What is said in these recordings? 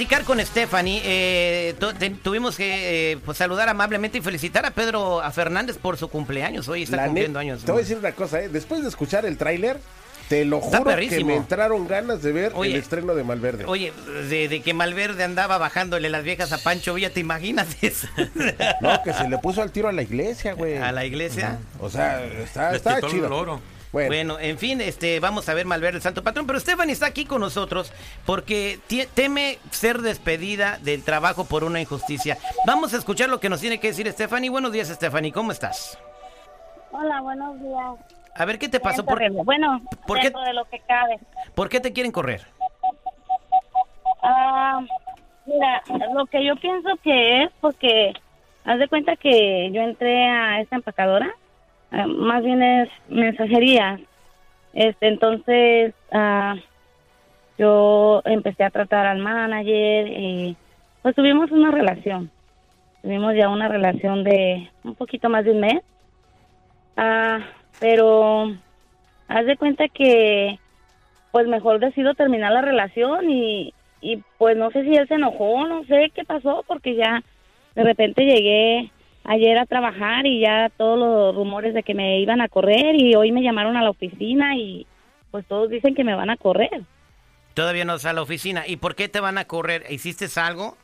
platicar con Stephanie. Eh, tuvimos que eh, pues, saludar amablemente y felicitar a Pedro a Fernández por su cumpleaños. Hoy está cumpliendo años. Te voy a decir una cosa, ¿eh? después de escuchar el tráiler, te lo juro que me entraron ganas de ver el estreno de Malverde. Oye, de, que Malverde andaba bajándole las viejas a Pancho Villa, ¿te imaginas eso? no, que se le puso al tiro a la iglesia, güey. ¿A la iglesia? O sea, está, está chido. Bueno. en fin, este, vamos a ver Malverde el Santo Patrón, pero Stephanie está aquí con nosotros porque teme ser despedida del trabajo por una injusticia. Vamos a escuchar lo que nos tiene que decir Stephanie. Buenos días, Stephanie, ¿cómo estás? Hola, buenos días. A ver, ¿qué te pasó? ¿Por, bueno, ¿por dentro de lo que cabe. ¿Por qué te quieren correr? Ah, mira, lo que yo pienso que es porque, haz de cuenta que yo entré a esta empacadora, ah, más bien es mensajería. Este, entonces, ah, yo empecé a tratar al manager y pues tuvimos una relación. Tuvimos ya una relación de un poquito más de un mes. Ah, pero haz de cuenta que pues mejor decido terminar la relación y, y pues no sé si él se enojó, no sé qué pasó, porque ya de repente llegué ayer a trabajar y ya todos los rumores de que me iban a correr y hoy me llamaron a la oficina y pues todos dicen que me van a correr. Todavía no está a la oficina. ¿Y por qué te van a correr? ¿Hiciste algo?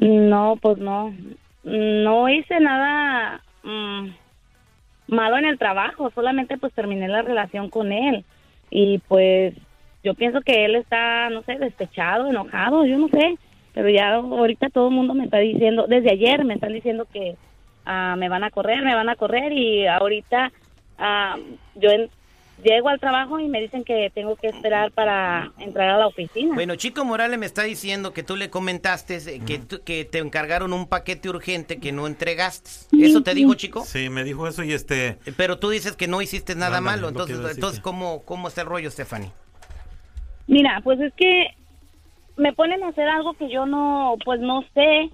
No, pues no. No hice nada. Mm, malo en el trabajo, solamente pues terminé la relación con él y pues yo pienso que él está, no sé, despechado, enojado, yo no sé, pero ya ahorita todo el mundo me está diciendo, desde ayer me están diciendo que ah, me van a correr, me van a correr y ahorita ah, yo en, llego al trabajo y me dicen que tengo que esperar para entrar a la oficina. Bueno, Chico Morales me está diciendo que tú le comentaste eh, que, que te encargaron un paquete urgente que no entregaste. ¿Eso te dijo, Chico? Sí, me dijo eso y este... Eh, pero tú dices que no hiciste nada malo, entonces, entonces ¿cómo, ¿cómo está el rollo, Stephanie? Mira, pues es que me ponen a hacer algo que yo no, pues no sé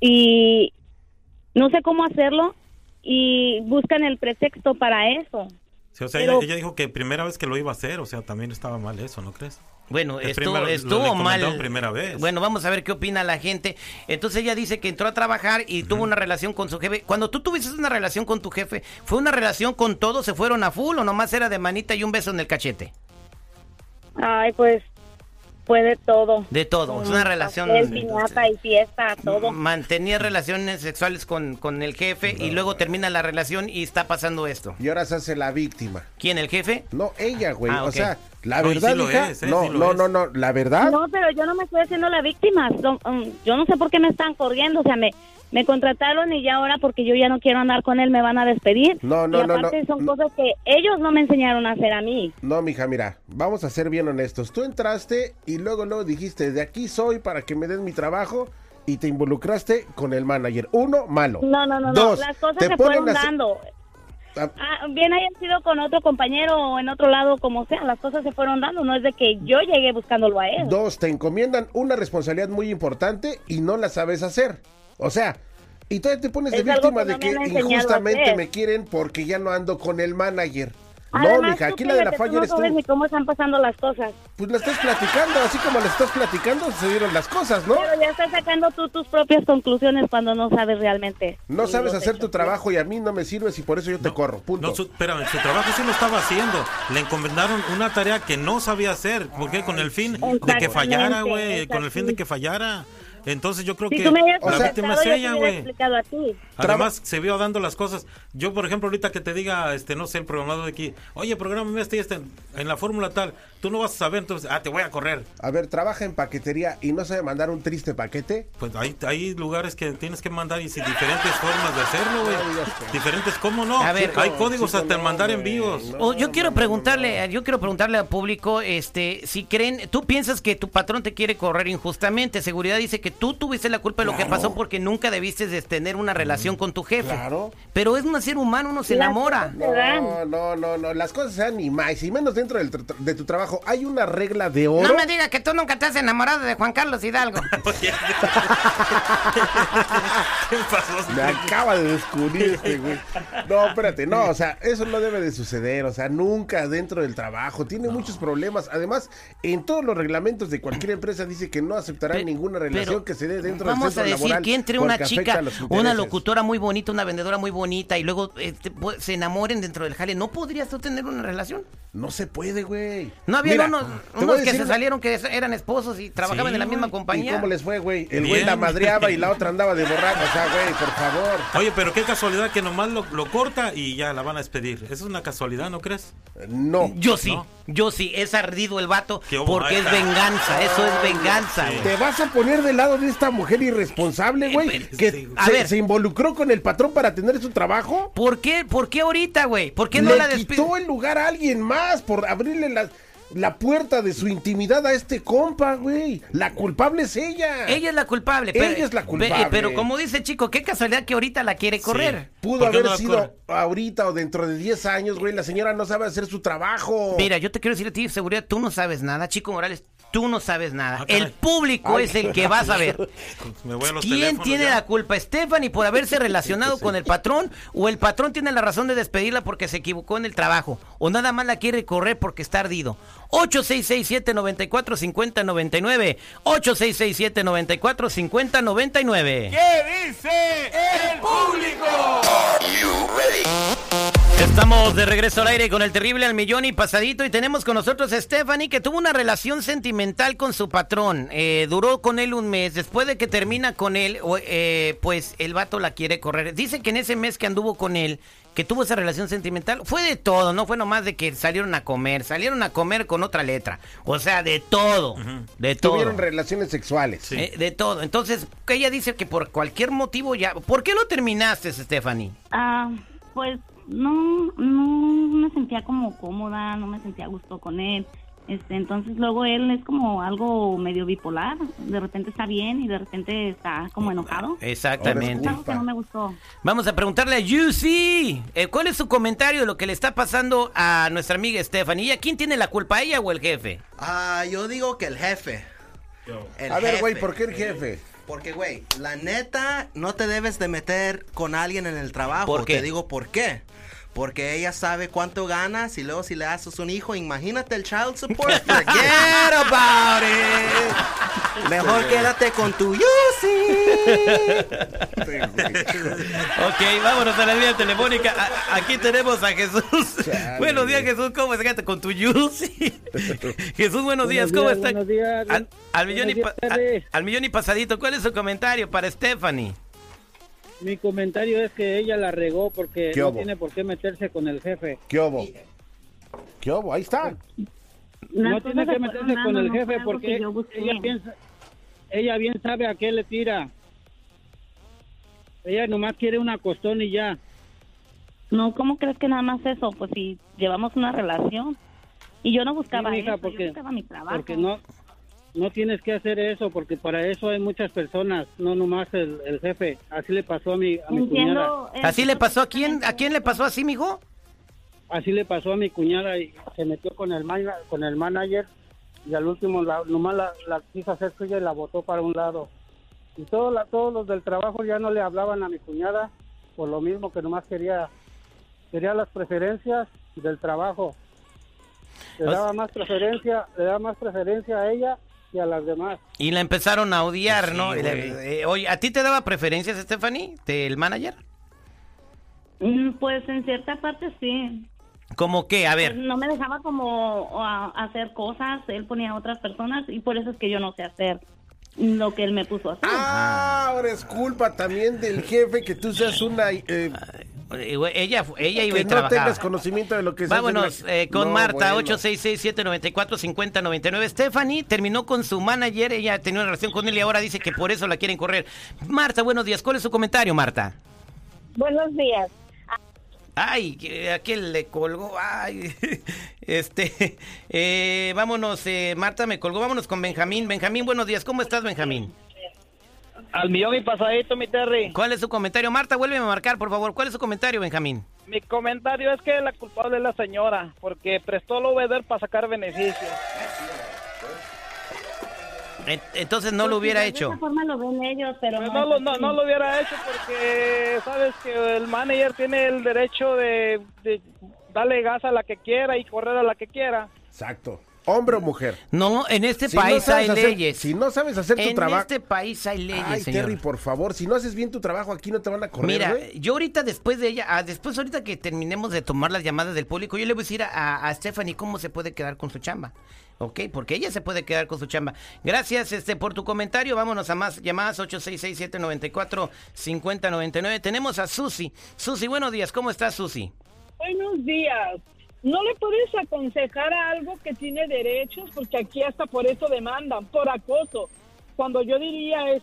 y no sé cómo hacerlo y buscan el pretexto para eso o sea, ella, dijo que primera vez que lo iba a hacer, o sea, también estaba mal eso, ¿no crees? Bueno, estuvo, estuvo mal. Primera vez. Bueno, vamos a ver qué opina la gente. Entonces ella dice que entró a trabajar y tuvo una relación con su jefe. Cuando tú tuviste una relación con tu jefe, ¿fue una relación con todos? ¿Se fueron a full o nomás era de manita y un beso en el cachete? Ay, pues fue de todo. De todo, es una relación. y fiesta, todo. Mantenía relaciones sexuales con, con el jefe y luego termina la relación y está pasando esto. Y ahora se hace la víctima. ¿Quién, el jefe? No, ella, güey. Ah, o sea, la verdad, ¿eh? no, no, no, no, la verdad. No, pero yo no me estoy haciendo la víctima. Um, yo no sé por qué me están corriendo, o sea, me me contrataron y ya ahora porque yo ya no quiero andar con él me van a despedir. No, no, y aparte son cosas que ellos no me enseñaron a hacer a mí. No, mija, mira, vamos a ser bien honestos. Tú entraste y luego luego dijiste, de aquí soy para que me den mi trabajo y te involucraste con el manager. Uno, malo. No, no, no, Dos, las cosas se fueron dando. Ah. ah, bien hayan sido con otro compañero o en otro lado, como sea, las cosas se fueron dando, no es de que yo llegué buscándolo a él. Dos, te encomiendan una responsabilidad muy importante y no la sabes hacer. O sea, y todavía te pones de víctima de que injustamente me quieren porque ya no ando con el manager. no, mija, aquí la de la falla eres tú. ni cómo están pasando las cosas. Pues la estás platicando, así como la estás platicando, se dieron las cosas, ¿no? Pero ya estás sacando tú tus propias conclusiones cuando no sabes realmente. No sabes hacer tu trabajo y a mí no me sirves y por eso yo te corro, punto. No, su, espérame, su trabajo sí lo estaba haciendo. Le encomendaron una tarea que no sabía hacer, porque con el fin de que fallara, güey, con el fin de que fallara. Entonces yo creo que la víctima es ella, güey. Además, se vio dando las cosas. Yo, por ejemplo, ahorita que te diga, este, no sé, el programado de aquí, oye, programa este, este en la fórmula tal, tú no vas a saber, entonces, ah, te voy a correr. A ver, trabaja en paquetería y no sabe mandar un triste paquete. Pues hay, hay lugares que tienes que mandar y si diferentes formas de hacerlo, güey. diferentes, ¿cómo no? A ver, hay códigos hasta el mandar envíos. Oh, yo quiero preguntarle, yo quiero preguntarle al público, este, si creen, tú piensas que tu patrón te quiere correr injustamente, seguridad dice que que tú tuviste la culpa de lo que pasó porque nunca debiste de tener una relación con tu jefe. Claro. Pero es un ser humano, uno se enamora. No, no, no, no, las cosas sean ni más, y menos dentro de tu trabajo. Hay una regla de oro. No me digas que tú nunca te has enamorado de Juan Carlos Hidalgo. me acaba de descubrir este güey. No, espérate, no, o sea, eso no debe de suceder, o sea, nunca dentro del trabajo. Tiene muchos problemas. Además, en todos los reglamentos de cualquier empresa dice que no aceptará ninguna relación que se dé dentro del centro Vamos a decir que entre una chica, una locutora muy bonita, una vendedora muy bonita y luego este, se enamoren dentro del jale. ¿No podrías tú tener una relación? No se puede, güey. No había unos, unos que se salieron que eran esposos y trabajaban en la misma compañía. ¿Y cómo les fue, güey? El güey la madreaba y la otra andaba de borracho. O sea, güey, por favor. Oye, pero qué casualidad que nomás lo, lo corta y ya la van a despedir. Esa es una casualidad, ¿no crees? No. Yo sí. Yo sí, es ardido el vato porque es venganza, eso es venganza. ¿Te vas a poner del lado de esta mujer irresponsable, güey? que a se, ver, se involucró con el patrón para tener su trabajo. ¿Por qué? ¿Por qué ahorita, güey? ¿Por qué no la despidió? quitó el lugar a alguien más por abrirle las la puerta de su intimidad a este compa, güey. La culpable es ella. Ella es la culpable. Ella es la culpable. Pero como dice Chico, qué casualidad que ahorita la quiere correr. Pudo haber sido ahorita o dentro de 10 años, güey. La señora no sabe hacer su trabajo. Mira, yo te quiero decir a ti, seguridad, tú no sabes nada, Chico Morales. Tú no sabes nada. Ah, el público es el que va a saber. ¿Quién tiene la culpa? ¿Stephanie por haberse relacionado con el patrón? ¿O el patrón tiene la razón de despedirla porque se equivocó en el trabajo? ¿O nada más la quiere correr porque está ardido? 8667-945099. 8667-945099. ¿Qué dice el público? Estamos de regreso al aire con el terrible al millón y pasadito y tenemos con nosotros a Stephanie que tuvo una relación sentimental con su patrón. Eh, duró con él un mes. Después de que termina con él, eh, pues el vato la quiere correr. Dice que en ese mes que anduvo con él, que tuvo esa relación sentimental, fue de todo, no fue nomás de que salieron a comer, salieron a comer con otra letra. O sea, de todo, de todo. Tuvieron relaciones sexuales. Eh, de todo. Entonces, ella dice que por cualquier motivo ya... ¿Por qué lo terminaste, Stephanie? Ah, pues no, no me sentía como cómoda, no me sentía a gusto con él. Este, entonces luego él es como algo medio bipolar, de repente está bien y de repente está como enojado. Exactamente. Algo que no me gustó. Vamos a preguntarle a Yusi, eh, ¿cuál es su comentario de lo que le está pasando a nuestra amiga Stephanie? ¿Y quién tiene la culpa, ella o el jefe? Ah, yo digo que el jefe. a ver, güey, ¿por qué el jefe? Porque, güey, la neta, no te debes de meter con alguien en el trabajo. ¿Por qué? Te digo por qué porque ella sabe cuánto ganas y luego si le haces un hijo, imagínate el child support, forget about it. Mejor quédate con tu Yusi. ok, vámonos a la línea telefónica. aquí tenemos a Jesús. buenos días, Jesús. ¿Cómo estás con tu Yusi? Jesús, buenos días. ¿Cómo estás? Al, millón y al millón y pasadito. ¿Cuál es su comentario para Stephanie? Mi comentario es que ella la regó porque no tiene por qué meterse con el jefe. ¿Qué hubo? ¿Qué hubo? Ahí está. No tiene que meterse con el jefe porque ella piensa, ella bien sabe a qué le tira. Ella nomás quiere una costón y ya. No, ¿cómo crees que nada más eso? Pues si llevamos una relación. Y yo no buscaba eso, porque, yo buscaba mi trabajo. Porque no, no tienes que hacer eso porque para eso hay muchas personas, no nomás el, jefe. Así le pasó a mi, a mi cuñada. Eh, ¿Así le pasó a quién? ¿A quién le pasó así, mijo? Así le pasó a mi cuñada y se metió con el con el manager y al último la, nomás la, la, quiso hacer suya y la botó para un lado. Y todo la, todos los del trabajo ya no le hablaban a mi cuñada por lo mismo que nomás quería quería las preferencias del trabajo. Le daba más preferencia, le daba más preferencia a ella y a las demás. Y la empezaron a odiar, ¿no? Eh, oye, ¿a ti te daba preferencias, Stephanie, del manager? Mm, pues en cierta parte sí. ¿Cómo qué? A ver. Pues, no me dejaba como hacer cosas, él ponía a otras personas y por eso es que yo no sé hacer lo que él me puso a hacer. Ah, ahora es culpa también del jefe que tú seas una... Eh, ella, ella iba que no tengas conocimiento de lo que es. Vámonos eh, con Marta, 866-794-5099. Stephanie terminó con su manager, ella tenía una relación con él y ahora dice que por eso la quieren correr. Marta, buenos días. ¿Cuál es su comentario, Marta? Buenos días. Ay, aquel le colgó. Ay, este, eh, vámonos, eh, Marta me colgó. Vámonos con Benjamín. Benjamín, buenos días. ¿Cómo estás, Benjamín? Al millón y pasadito, mi Terry. ¿Cuál es su comentario? Marta, vuelve a marcar, por favor. ¿Cuál es su comentario, Benjamín? Mi comentario es que la culpable es la señora, porque prestó el obeder para sacar beneficios. Entonces no lo hubiera hecho. De esa forma lo ven ellos, pero pues no, lo, no, lo hubiera hecho porque sabes que el manager tiene el derecho de, de darle gas a la que quiera y correr a la que quiera. Exacto. ¿Hombre o mujer? No, en este país hay leyes. Si no sabes hacer tu trabajo. En este país hay leyes. Ay, Terry, por favor, si no haces bien tu trabajo aquí no te van a correr. Mira, yo ahorita después de ella, ah, después ahorita que terminemos de tomar las llamadas del público, yo le voy a decir a, a Stephanie cómo se puede quedar con su chamba. ¿ok? Porque ella se puede quedar con su chamba. Gracias este por tu comentario. Vámonos a más llamadas 866-794-5099. Tenemos a Susi. Susi, buenos días. ¿Cómo estás, Susi? Buenos días. ¿No le puedes aconsejar a algo que tiene derechos? Porque aquí hasta por eso demandan, por acoso. Cuando yo diría es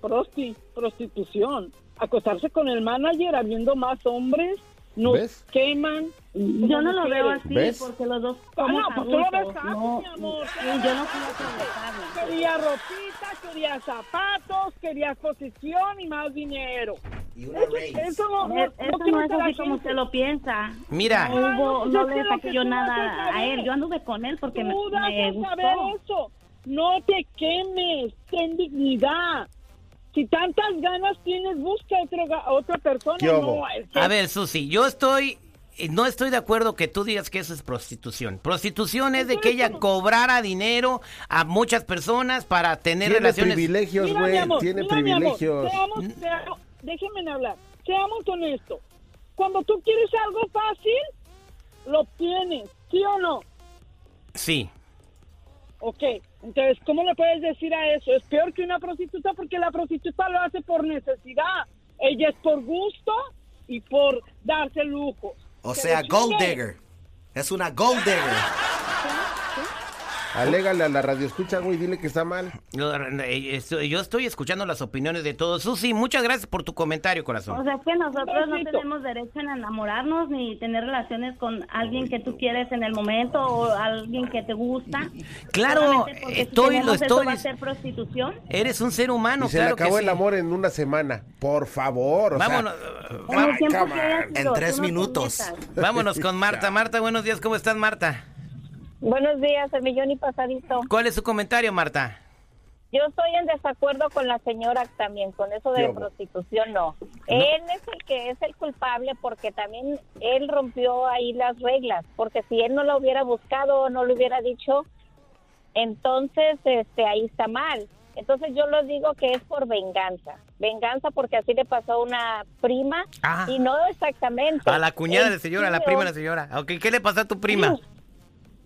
prosti, prostitución. Acostarse con el manager habiendo más hombres nos queman. Yo no lo veo así porque los dos ah, no, pues tú lo ves no, mi amor. yo no quiero Quería ropita, quería zapatos, quería posición y más dinero. Y una eso, eso, no, no, eso no, es así como usted lo piensa. Mira. No, hubo, no le saqué yo nada a él. Yo anduve con él porque me, me gustó. Saber eso. No te quemes. Ten dignidad. Si tantas ganas tienes, busca a otra persona. No, A ver, Susi, yo estoy eh, no estoy de acuerdo que tú digas que eso es prostitución. Prostitución es de que ella cobrara dinero a muchas personas para tener tiene relaciones. privilegios, güey. Tiene privilegios. Seamos, seamos, déjenme hablar. Seamos honestos. Cuando tú quieres algo fácil, lo obtienes. ¿Sí o no? Sí. Ok, entonces, ¿cómo le puedes decir a eso? Es peor que una prostituta porque la prostituta lo hace por necesidad. Ella es por gusto y por darse lujo. O sea, gold digger. Es una gold digger. Alégale a la radio escucha, güey, dile que está mal. Eh, yo, estoy escuchando las opiniones de todos. Susi, muchas gracias por tu comentario, corazón. O sea, es que nosotros no tenemos derecho en enamorarnos ni tener relaciones con alguien que tú quieres en el momento o alguien que te gusta. Claro, estoy, lo estoy. va a ser prostitución? Eres un ser humano, se le acabó el amor en una semana. Por favor, Vámonos. en tres minutos. Vámonos con Marta. Marta, buenos días, ¿cómo estás, Marta? Buenos días, el millón y pasadito. ¿Cuál es su comentario, Marta? Yo estoy en desacuerdo con la señora también, con eso de prostitución, no. Él es el que es el culpable porque también él rompió ahí las reglas, porque si él no lo hubiera buscado o no lo hubiera dicho, entonces este ahí está mal. Entonces yo lo digo que es por venganza. Venganza porque así le pasó a una prima ah. y no exactamente. A la cuñada de señora, a la prima de la señora. Okay, ¿Qué le pasó a tu prima?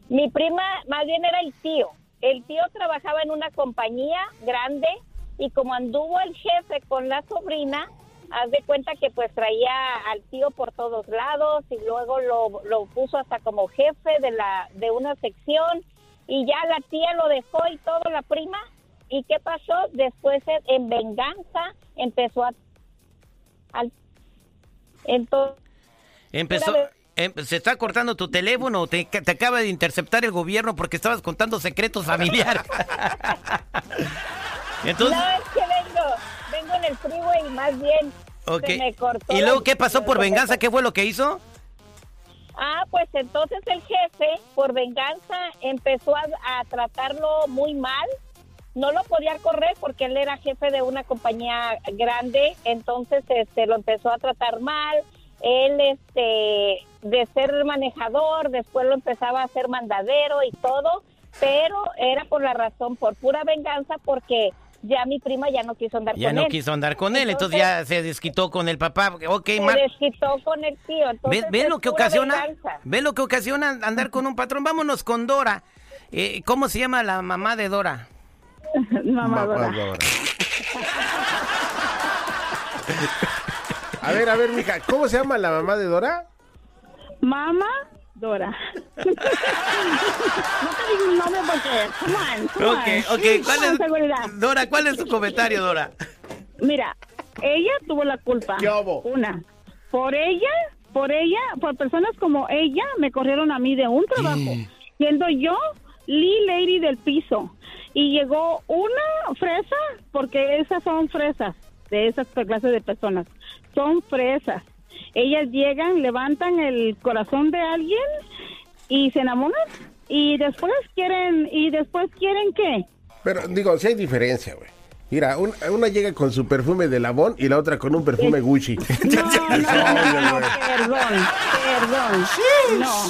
Mi prima más bien era el tío. El tío trabajaba en una compañía grande y como anduvo el jefe con la sobrina, haz de cuenta que pues traía al tío por todos lados y luego lo, lo puso hasta como jefe de la de una sección y ya la tía lo dejó y todo la prima y qué pasó después en venganza empezó a al, entonces empezó Em, se está cortando tu teléfono, te, te acaba de interceptar el gobierno porque estabas contando secretos familiares. Entonces... No, es que vengo, vengo en el freeway y más bien se me cortó. ¿Y luego qué pasó por venganza? ¿Qué fue lo que hizo? Ah, pues entonces el jefe, por venganza, empezó a, a, tratarlo muy mal. No lo podía correr porque él era jefe de una compañía grande, entonces este, lo empezó a tratar mal. Él, este, de ser manejador, después lo empezaba a ser mandadero y todo, pero era por la razón, por pura venganza, porque ya mi prima ya no quiso andar con él. Ya no quiso andar con él, entonces ya se desquitó con el papá. Okay, se desquitó con el tío. ¿Ves, lo que ocasiona? ¿Ves lo que ocasiona andar con un patrón? Vámonos con Dora. Eh, ¿Cómo se llama la mamá de Dora? mamá, Dora. a ver, a ver, mija, ¿cómo se llama la mamá de Dora? Mamá Dora. no te digo un nombre porque, come on, come ok, ok, ¿cuál es, Dora, ¿cuál es tu comentario, Dora? Mira, ella tuvo la culpa. ¿Qué hubo? Una. Por ella, por ella, por personas como ella, me corrieron a mí de un trabajo. Siendo yo Lee Lady del piso. y llegó una fresa, porque esas son fresas de esas clases de personas, son fresas. Ellas llegan, levantan el corazón de alguien y se enamoran y después quieren y después quieren qué? Pero digo, si hay diferencia, güey. Mira, una, llega con su perfume de Labón y la otra con un perfume Gucci. No, no, no, perdón, perdón. No,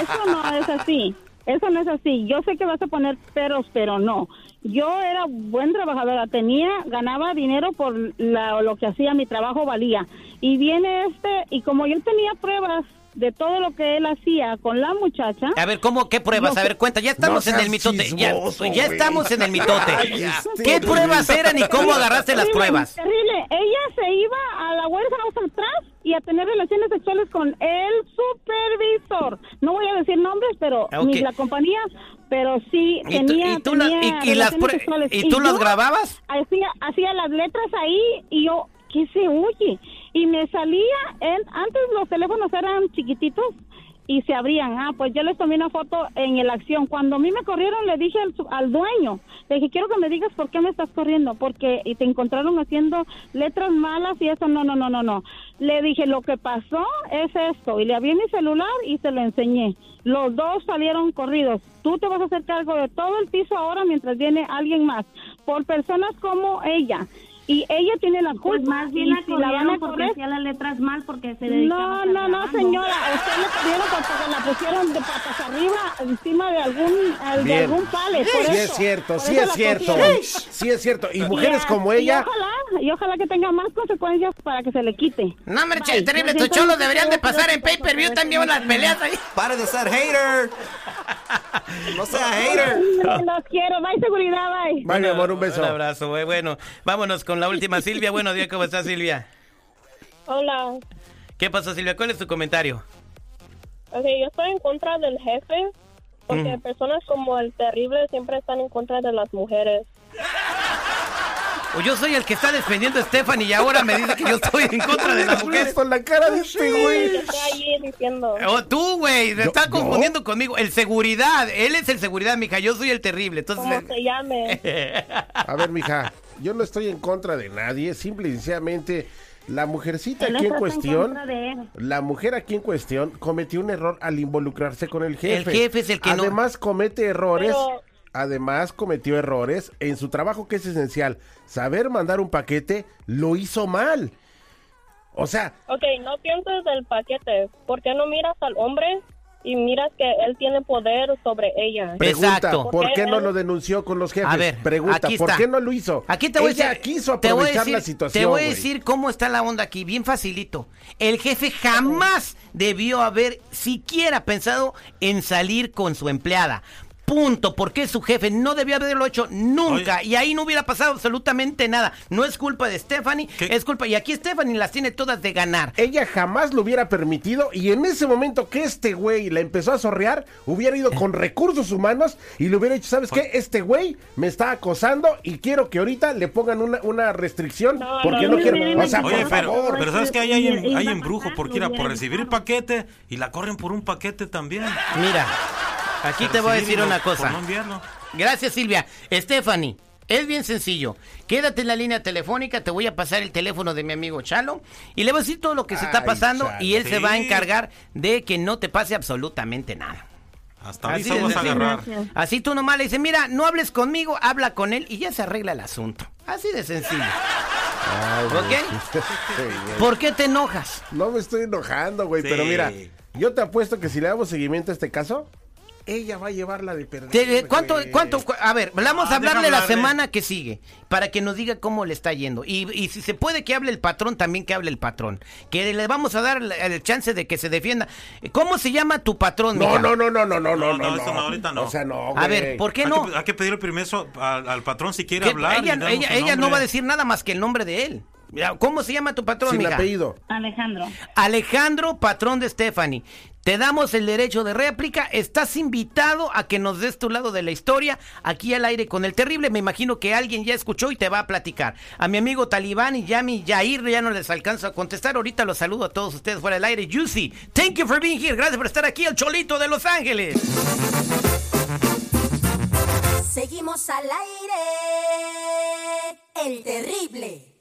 eso no es así. Eso no es así. Yo sé que vas a poner peros, pero no. Yo era buen trabajadora, tenía, ganaba dinero por lo que hacía, mi trabajo valía. Y viene este, y como yo tenía pruebas de todo lo que él hacía con la muchacha. A ver, ¿cómo? ¿Qué pruebas? a ver, cuenta, ya estamos en el mitote. ya, ya estamos en el mitote. ¿Qué pruebas eran y cómo agarraste las pruebas? Terrible. Ella se iba a la warehouse atrás y a tener relaciones sexuales con el supervisor. No voy a decir nombres, pero ah, ni la compañía, pero sí tenía, ¿Y tú, y, las sexuales. ¿Y tú las grababas? Hacía, hacía las letras ahí y yo, ¿qué se oye? Y me salía, en, antes los teléfonos eran chiquititos y se abrían. Ah, pues yo les tomé una foto en el acción. Cuando a mí me corrieron, le dije al, dueño, le dije, quiero que me digas por qué me estás corriendo, porque y te encontraron haciendo letras malas y eso, no, no, no, no, no. Le dije, lo que pasó es esto, y le abrí mi celular y se lo enseñé. Los dos salieron corridos. Tú te vas a hacer cargo de todo el piso ahora mientras viene alguien más, por personas como ella y ella tiene la culpa. Pues más bien la si la van a porque hacía las letras mal porque se No, no, no, señora, usted le corrieron porque la pusieron de patas arriba encima de algún de algún pale. sí es cierto, sí es cierto. Sí es cierto. Y mujeres como ella. Y ojalá, y ojalá que tenga más consecuencias para que se le quite. No, hombre, terrible, estos cholos deberían de pasar en pay-per-view también las peleas ahí. Pare de ser hater. No sea hater. Los quiero, bye seguridad, bye. Bye, mi amor, un beso. Un abrazo, güey. Bueno, vámonos con la última. Silvia, buenos días, ¿cómo estás, Silvia? Hola. ¿Qué pasó, Silvia? ¿Cuál es tu comentario? Ok, yo estoy en contra del jefe, porque personas como el terrible siempre están en contra de las mujeres. O yo soy el que está defendiendo a Stephanie y ahora me dice que yo estoy en contra de las mujeres. Con la cara de este güey. Diciendo. Oh, tú, güey, te está confundiendo conmigo. El seguridad, él es el seguridad, mija. Yo soy el terrible. Entonces, ¿Cómo se llame? a ver, mija, yo no estoy en contra de nadie. Simple y sencillamente, la mujercita aquí en cuestión, la mujer aquí en cuestión cometió un error al involucrarse con el jefe. El jefe es el que Además, comete errores además cometió errores en su trabajo que es esencial. Saber mandar un paquete lo hizo mal. O sea... Ok, no pienses del paquete. ¿Por qué no miras al hombre y miras que él tiene poder sobre ella. Pregunta, ¿por qué no lo denunció con los jefes? A ver, pregunta, ¿por qué no lo hizo? Aquí te voy ella a decir, quiso aprovechar la situación. Te voy a decir cómo está la onda aquí, bien facilito. El jefe jamás debió haber siquiera pensado en salir con su empleada. Punto, porque su jefe no debió haberlo hecho nunca y ahí no hubiera pasado absolutamente nada. No es culpa de Stephanie, es culpa y aquí Stephanie las tiene todas de ganar. Ella jamás lo hubiera permitido y en ese momento que este güey la empezó a sorrear, hubiera ido con recursos humanos y le hubiera dicho, ¿sabes qué? Este güey me está acosando y quiero que ahorita le pongan una, restricción porque no, quiero, o sea, Oye, pero, pero sabes que hay, hay, embrujo porque era por recibir el paquete y la corren por un paquete también. Mira, Aquí te voy a decir una cosa. Gracias, Silvia. Stephanie, es bien sencillo. Quédate en la línea telefónica, te voy a pasar el teléfono de mi amigo Chalo y le voy a decir todo lo que se está pasando y él se va a encargar de que no te pase absolutamente nada. Hasta ahí vas a agarrar. Así tú nomás le dices, mira, no hables conmigo, habla con él y ya se arregla el asunto. Así de sencillo. ¿Ok? ¿Por qué te enojas? No me estoy enojando, güey, pero mira, yo te apuesto que si le damos seguimiento a este caso, ella va a llevarla de perder. ¿Cuánto, cuánto? A ver, vamos a ah, hablarle la semana que sigue para que nos diga cómo le está yendo. Y, si se puede que hable el patrón, también que hable el patrón. Que le vamos a dar el, chance de que se defienda. ¿Cómo se llama tu patrón, No, no, no, no, no, no, no, no, no, ahorita no. O sea, no, A ver, ¿por qué no? Hay que, pedirle permiso al, patrón si quiere hablar. Ella, ella, no va a decir nada más que el nombre de él. ¿Cómo se llama tu patrón, Sin apellido. Alejandro. Alejandro, patrón de Stephanie. Te damos el derecho de réplica. Estás invitado a que nos des tu lado de la historia aquí al aire con el terrible. Me imagino que alguien ya escuchó y te va a platicar. A mi amigo Talibán y Yami Yair ya no les alcanzo a contestar. Ahorita los saludo a todos ustedes fuera del aire. Juicy, thank you for being here. Gracias por estar aquí, el Cholito de Los Ángeles. Seguimos al aire. El terrible.